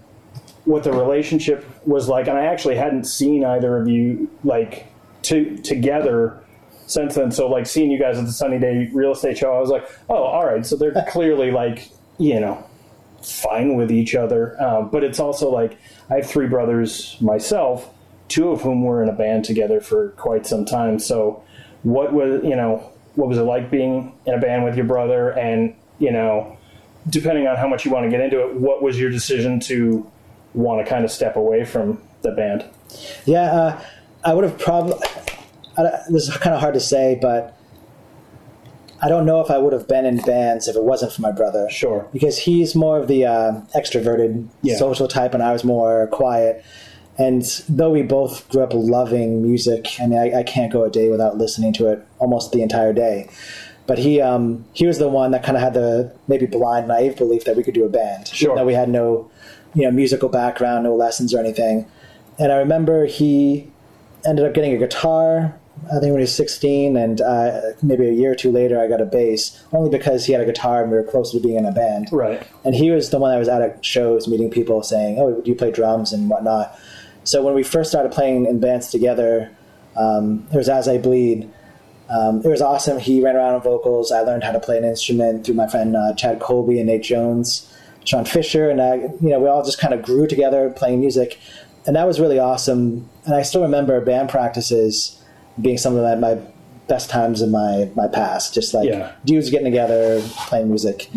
what the relationship was like, and I actually hadn't seen either of you like to, together since then. So like seeing you guys at the Sunny Day Real Estate Show, I was like, oh, all right. So they're clearly like you know fine with each other. Uh, but it's also like I have three brothers myself, two of whom were in a band together for quite some time. So what was you know what was it like being in a band with your brother and you know depending on how much you want to get into it what was your decision to want to kind of step away from the band Yeah, uh, I would have probably. This is kind of hard to say, but I don't know if I would have been in bands if it wasn't for my brother. Sure. Because he's more of the uh, extroverted, Yeah. social type, and I was more quiet. And though we both grew up loving music, I mean, I, I can't go a day without listening to it almost the entire day. But he um, he was the one that kind of had the maybe blind, naive belief that we could do a band. Sure. Even though we had no, you know, musical background, no lessons or anything. And I remember he ended up getting a guitar. I think when he was 16, and uh, maybe a year or two later, I got a bass, only because he had a guitar and we were close to being in a band. right And he was the one that was out at shows meeting people saying, Oh, do you play drums and whatnot? So when we first started playing in bands together, um, it was As I Bleed. Um, it was awesome. He ran around on vocals. I learned how to play an instrument through my friend uh, Chad Colby and Nate Jones, Sean Fisher, and I, you know, we all just kind of grew together playing music, and that was really awesome. And I still remember band practices being some of my, my best times in my my past. Just like Yeah. dudes getting together, playing music.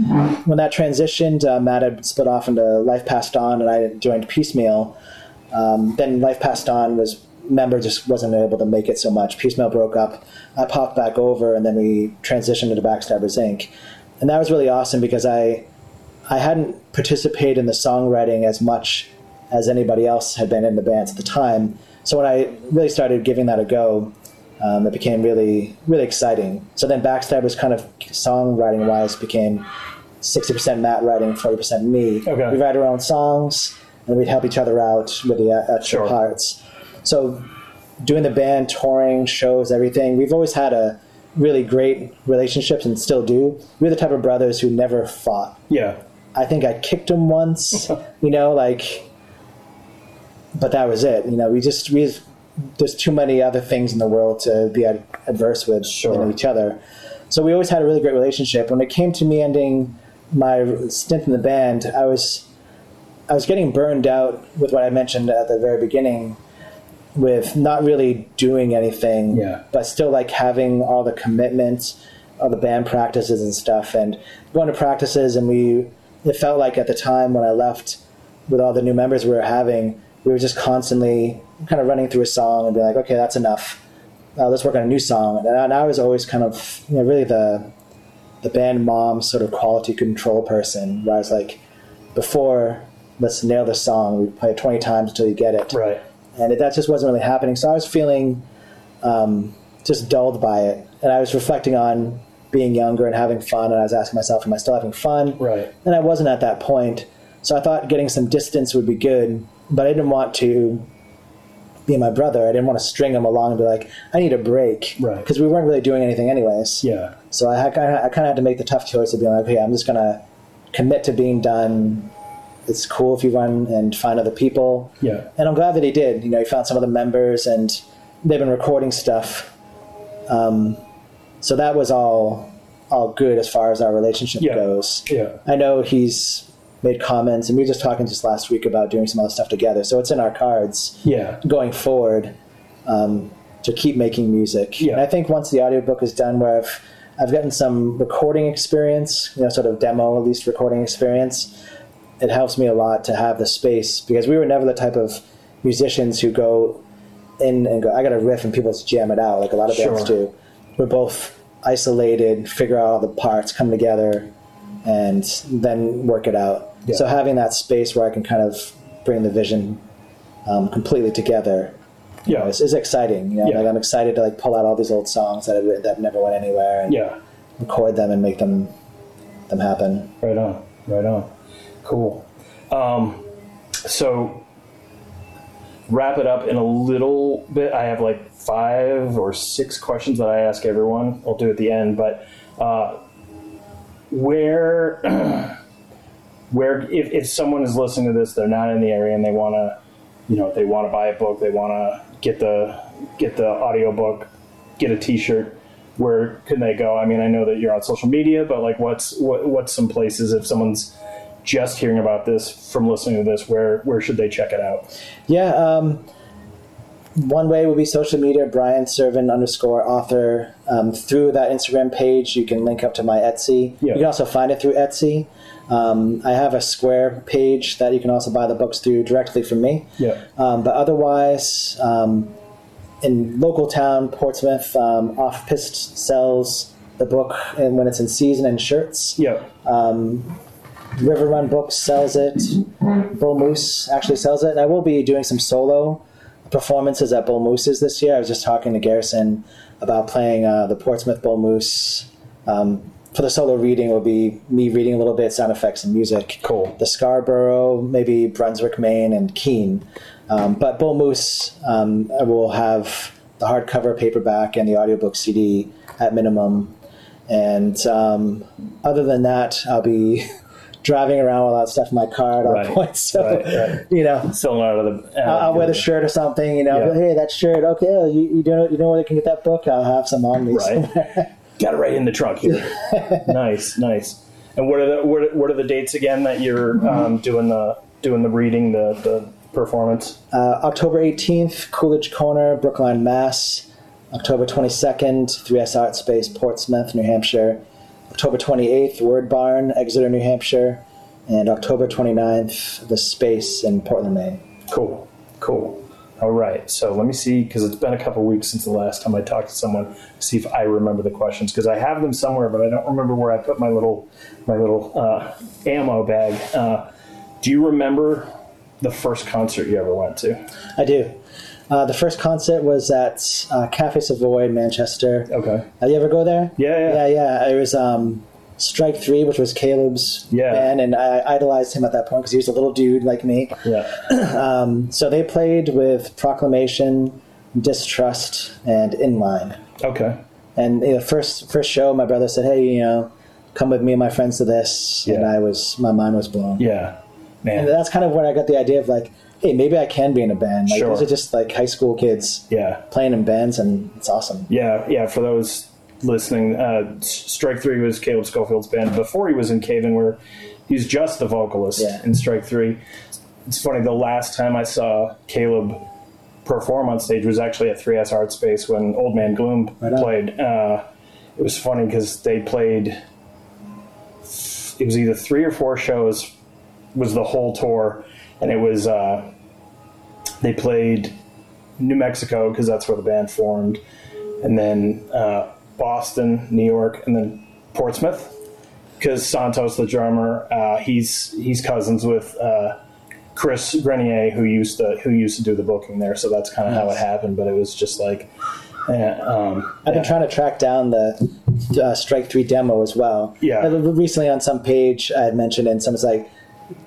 When that transitioned, uh, Matt had split off into Life Passed On, and I joined Piecemeal. Um, then Life Passed On was member just wasn't able to make it so much. Piecemeal broke up. I popped back over, and then we transitioned into Backstabbers Inc. And that was really awesome because I I hadn't participated in the songwriting as much as anybody else had been in the bands at the time. So when I really started giving that a go, um, it became really really exciting. So then Backstabbers kind of songwriting wise became sixty percent Matt writing, forty percent me. Okay. We write our own songs, and we'd help each other out with the uh, extra Sure. parts. So doing the band, touring, shows, everything, we've always had a really great relationships and still do. We're the type of brothers who never fought. yeah I think I kicked him once, you know, like, but that was it. You know, we just we there's too many other things in the world to be ad- adverse with Sure. than each other. So we always had a really great relationship. When it came to me ending my stint in the band, I was I was getting burned out with what I mentioned at the very beginning, with not really doing anything, Yeah. but still like having all the commitments all the band practices and stuff, and going to practices. And we, it felt like at the time when I left, with all the new members we were having, we were just constantly kind of running through a song and be like, okay, that's enough. Uh, let's work on a new song. And I, and I was always kind of, you know, really the the band mom sort of quality control person. Where I was like, before, let's nail the song. We play it twenty times until you get it Right. And it, that just wasn't really happening. So I was feeling um, just dulled by it, and I was reflecting on being younger and having fun, and I was asking myself, "Am I still having fun?" Right. And I wasn't at that point, so I thought getting some distance would be good, but I didn't want to be my brother. I didn't want to string him along and be like, "I need a break," Right. Because we weren't really doing anything anyways. Yeah. So I, had, I kind of had to make the tough choice of being like, okay, I'm just going to commit to being done. It's cool if you run and find other people. Yeah. And I'm glad that he did. You know, he found some of the members and they've been recording stuff. Um, so that was all all good as far as our relationship Yeah. goes. Yeah. I know he's made comments, and we were just talking just last week about doing some other stuff together. So it's in our cards Yeah. going forward um, to keep making music. Yeah. And I think once the audiobook is done, where I've I've gotten some recording experience, you know, sort of demo at least recording experience, it helps me a lot to have the space because we were never the type of musicians who go in and go, I got a riff and people just jam it out like a lot of bands do. We're both isolated, figure out all the parts, come together, and then work it out. Yeah. So having that space where I can kind of bring the vision um, completely together Yeah. is, is exciting. You know, Yeah. like I'm excited to like pull out all these old songs that I've written that never went anywhere and Yeah. record them and make them them happen. Right on. Right on. Cool. Um, so wrap it up in a little bit. I have like five or six questions that I ask everyone. I'll do at the end, but uh, where where if, if someone is listening to this, they're not in the area and they want to, you know, they want to buy a book, they want to get the get the audio book, get a T-shirt. Where can they go? I mean, I know that you're on social media, but like, what's what, what's some places if someone's just hearing about this from listening to this, where where should they check it out? Yeah. Um, one way would be social media, Brian Serven underscore author. Um, through that Instagram page, you can link up to my Etsy. Yeah. You can also find it through Etsy. Um, I have a Square page that you can also buy the books through directly from me. Yeah, Um, but otherwise, um, in local town, Portsmouth, um, Off Pist sells the book and when it's in season in shirts. yeah, River Run Books sells it. Bull Moose actually sells it. And I will be doing some solo performances at Bull Moose's this year. I was just talking to Garrison about playing uh, the Portsmouth Bull Moose. Um, for the solo reading, it will be me reading a little bit, sound effects and music. cool. The Scarborough, maybe Brunswick, Maine, and Keene. Um, but Bull Moose um, will have the hardcover paperback and the audiobook CD at minimum. And um, other than that, I'll be driving around with all that stuff in my car at all Right. points. So, Right, right. you know, Still not out of the. out I'll, I'll wear the shirt or something. You know, Yeah. hey, that shirt. Okay, oh, you, you know, you know where they can get that book? I'll have some on me. Right. Got it right in the trunk here. nice, nice. And what are the what are, what are the dates again that you're um, doing the doing the reading the the performance? Uh, October 18th, Coolidge Corner, Brookline, Mass. October 22nd, 3S Art Space, Portsmouth, New Hampshire. October 28th, Word Barn, Exeter, New Hampshire. And October 29th, The Space in Portland, Maine. Cool, cool. All right, so let me see because it's been a couple weeks since the last time I talked to someone. See if I remember the questions because I have them somewhere, but I don't remember where I put my little my little uh, ammo bag. Uh, do you remember the first concert you ever went to? I do. Uh, the first concert was at uh, Cafe Savoy in Manchester. Okay. Have you ever go there? Yeah, yeah. Yeah, yeah. It was um, Strike Three, which was Caleb's Yeah. band, and I idolized him at that point because he was a little dude like me. Yeah. So they played with Proclamation, Distrust, and Inline. Okay. And the first first show, my brother said, "Hey, you know, come with me and my friends to this," and I was my mind was blown. Yeah. And Man. that's kind of where I got the idea of like, hey, maybe I can be in a band. Like Sure. these are just like high school kids Yeah. playing in bands, and it's awesome. Yeah, yeah. For those listening, uh, Strike Three was Caleb Scofield's band before he was in Cave In, where he's just the vocalist Yeah. in Strike Three. It's funny. The last time I saw Caleb perform on stage was actually at 3S Art Space when Old Man Gloom Right played. Uh, it was funny because they played. It was either three or four shows. Was the whole tour, and it was. Uh, they played New Mexico because that's where the band formed, and then uh, Boston, New York, and then Portsmouth. because Santos, the drummer, uh, he's he's cousins with uh, Chris Grenier, who used to who used to do the booking there. So that's kind of how it happened. But it was just like, eh, um, I've been yeah. trying to track down the uh, Strike Three demo as well. Yeah. Uh, Recently on some page I had mentioned, and someone's like,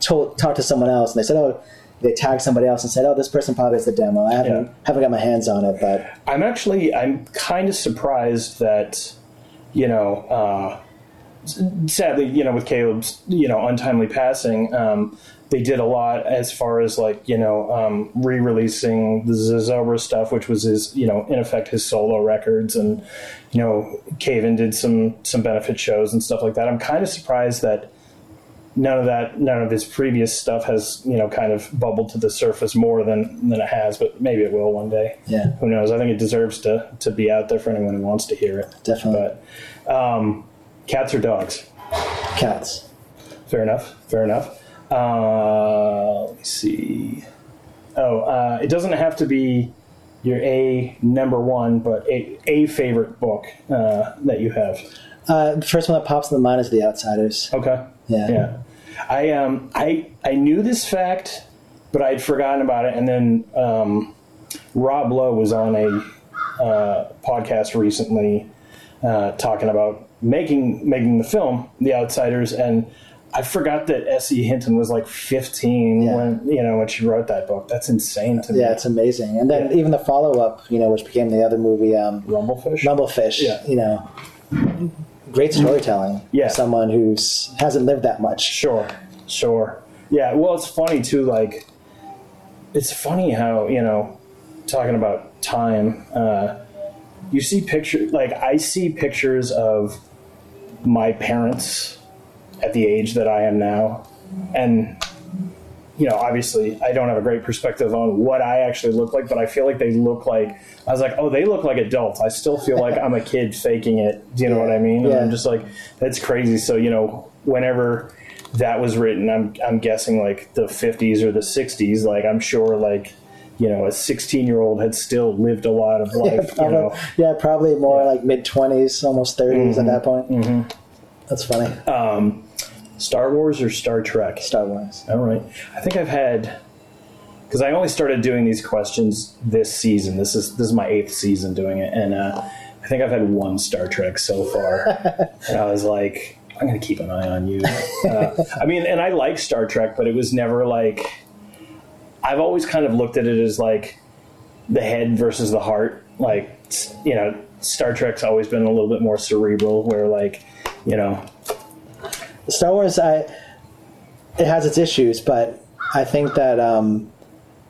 told, talked to someone else, and they said, "Oh." They tagged somebody else and said, "Oh, this person probably has the demo." I haven't Yeah. haven't got my hands on it, but I'm actually I'm kind of surprised that you know uh, sadly you know with Caleb's you know untimely passing um, they did a lot as far as like you know um, re-releasing the Zozobra stuff which was his you know in effect his solo records and you know Cave In did some some benefit shows and stuff like that I'm kind of surprised that none of that none of his previous stuff has you know kind of bubbled to the surface more than than it has but maybe it will one day yeah, who knows? I think it deserves to to be out there for anyone who wants to hear it. definitely But um, cats or dogs? cats. Fair enough. Fair enough. Uh, let me see. Oh, uh, it doesn't have to be your a number one, but a a favorite book uh, that you have. Uh, the first one that pops in the mind is The Outsiders. Okay. Yeah. Yeah. I um I I knew this fact, but I'd forgotten about it. And then um, Rob Lowe was on a uh, podcast recently uh, talking about making making the film The Outsiders, and I forgot that S.E. Hinton was like 15 Yeah. when you know when she wrote that book. That's insane to me. Yeah, it's amazing. And then Yeah. even the follow up, you know, which became the other movie, um, Rumblefish. Rumblefish. Yeah. You know, great storytelling. Yeah. for someone who's hasn't lived that much. Sure, sure. Yeah, well, it's funny too. Like, it's funny how you know, talking about time. Uh, you see pictures. Like, I see pictures of my parents at the age that I am now, and you know, obviously, I don't have a great perspective on what I actually look like, but I feel like they look like. I was like, oh, they look like adults. I still feel like I'm a kid faking it. Do you know what I mean? And Yeah. I'm just like, that's crazy. So you know, whenever that was written, I'm I'm guessing like the 50s or the 60s. Like I'm sure like you know a 16 year old had still lived a lot of life. you Probably, know, yeah, probably more like mid twenties, almost 30s at that point. Mm-hmm. That's funny. Star Wars or Star Trek. Star Wars. All right. I think I've had because I only started doing these questions this season. This is this is my eighth season doing it, and uh, I think I've had one Star Trek so far. and I was like, I'm going to keep an eye on you. Uh, I mean, and I like Star Trek, but it was never like. I've always kind of looked at it as like the head versus the heart. Like you know, Star Trek's always been a little bit more cerebral, where like you know, Star Wars, I it has its issues, but I think that um,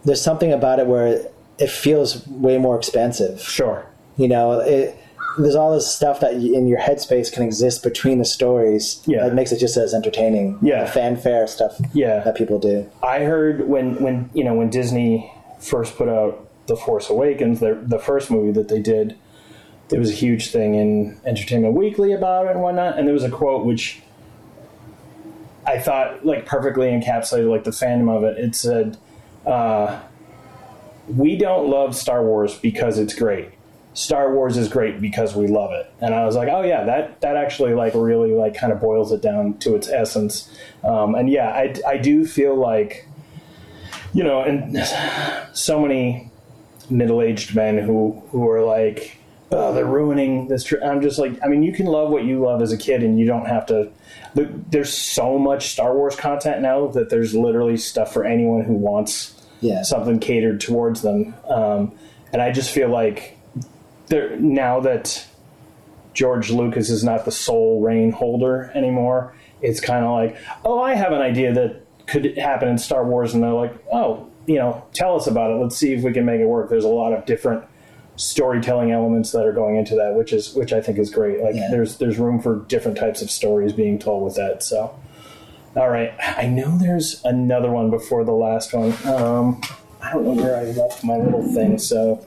there's something about it where it feels way more expansive. sure, You know, it, there's all this stuff that in your headspace can exist between the stories Yeah. that makes it just as entertaining. Yeah. the fanfare stuff. Yeah. that people do. I heard when when you know when Disney first put out The Force Awakens, the the first movie that they did, there was a huge thing in Entertainment Weekly about it and whatnot, and there was a quote which I thought like perfectly encapsulated like the fandom of it. It said, uh, "We don't love Star Wars because it's great. Star Wars is great because we love it." And I was like, "Oh yeah, that that actually like really like kind of boils it down to its essence." Um, and yeah, I I do feel like you know, and so many middle-aged men who who are like, oh, they're ruining this. Tr-. I'm just like, I mean, you can love what you love as a kid, and you don't have to. there- There's so much Star Wars content now that there's literally stuff for anyone who wants Yeah, something catered towards them. Um, and I just feel like there now that George Lucas is not the sole reign holder anymore, it's kind of like, oh, I have an idea that could happen in Star Wars, and they're like, oh, you know, tell us about it. Let's see if we can make it work. There's a lot of different storytelling elements that are going into that, which is which I think is great. Like Yeah. there's there's room for different types of stories being told with that. So, all right, I know there's another one before the last one. Um, I don't know where I left my little thing, so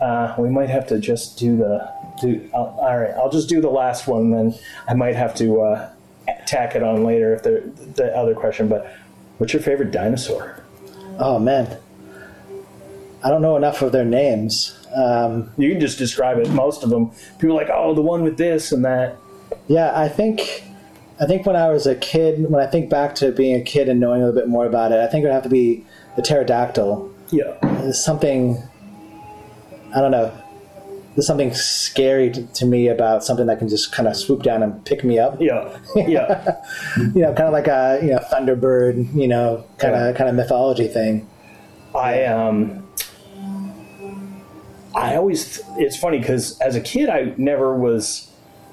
uh, we might have to just do the do. I'll, all right, I'll just do the last one, then I might have to uh, tack it on later if the the other question. But what's your favorite dinosaur? Oh man, I don't know enough of their names. Um, You can just describe it. Most of them, people are like, oh, the one with this and that. yeah, I think I think when I was a kid, when I think back to being a kid and knowing a little bit more about it, I think it would have to be the pterodactyl. Yeah. Something, I don't know, there's something scary to, to me about something that can just kind of swoop down and pick me up. Yeah. Yeah. You know, kind of like a you know Thunderbird, you know, kind of Yeah. kind of mythology thing. I um I always it's funny because as a kid I never was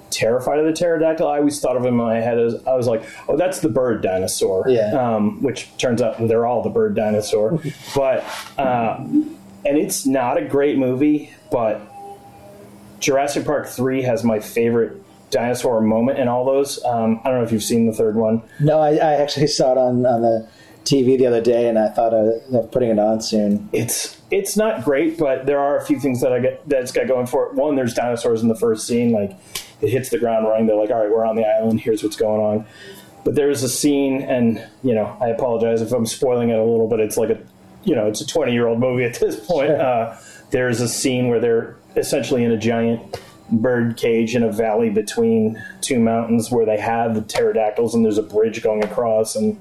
terrified of the pterodactyl. I always thought of him in my head as I was like, oh, that's the bird dinosaur. Yeah. Um, which turns out they're all the bird dinosaur. but uh, and it's not a great movie, but Jurassic Park three has my favorite dinosaur moment in all those. Um, I don't know if you've seen the third one. No, I, I actually saw it on, on the TV the other day, and I thought of, putting it on soon. it's it's not great, but there are a few things that I get that it's got going for it. One, there's dinosaurs in the first scene, like it hits the ground running. They're like, "All right, we're on the island. Here's what's going on." But there's a scene, and you know, I apologize if I'm spoiling it a little, but it's like a, you know, it's a 20 year old movie at this point. Sure. Uh, there's a scene where they're essentially in a giant bird cage in a valley between two mountains where they have the pterodactyls, and there's a bridge going across, and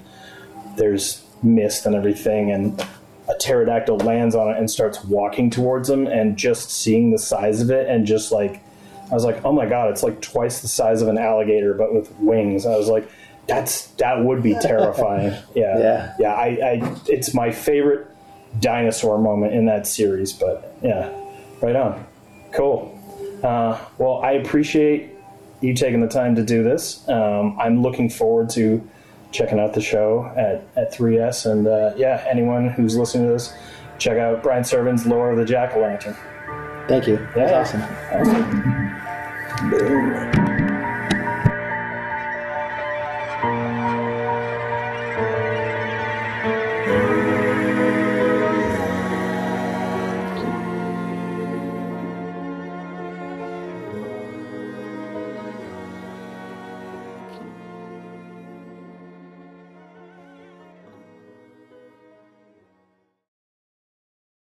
there's mist and everything and a pterodactyl lands on it and starts walking towards them and just seeing the size of it and just like I was like, "Oh my god, it's like twice the size of an alligator but with wings." I was like, "That's that would be terrifying." Yeah. Yeah. Yeah, I, I it's my favorite dinosaur moment in that series, but yeah. Right on. Cool. Uh, well, I appreciate you taking the time to do this. Um, I'm looking forward to checking out the show at, at 3S. And uh, yeah, anyone who's listening to this, check out Brian Serven's Lore of the Jack o' Lantern. Thank you. That's Yeah. awesome. Awesome. Boom.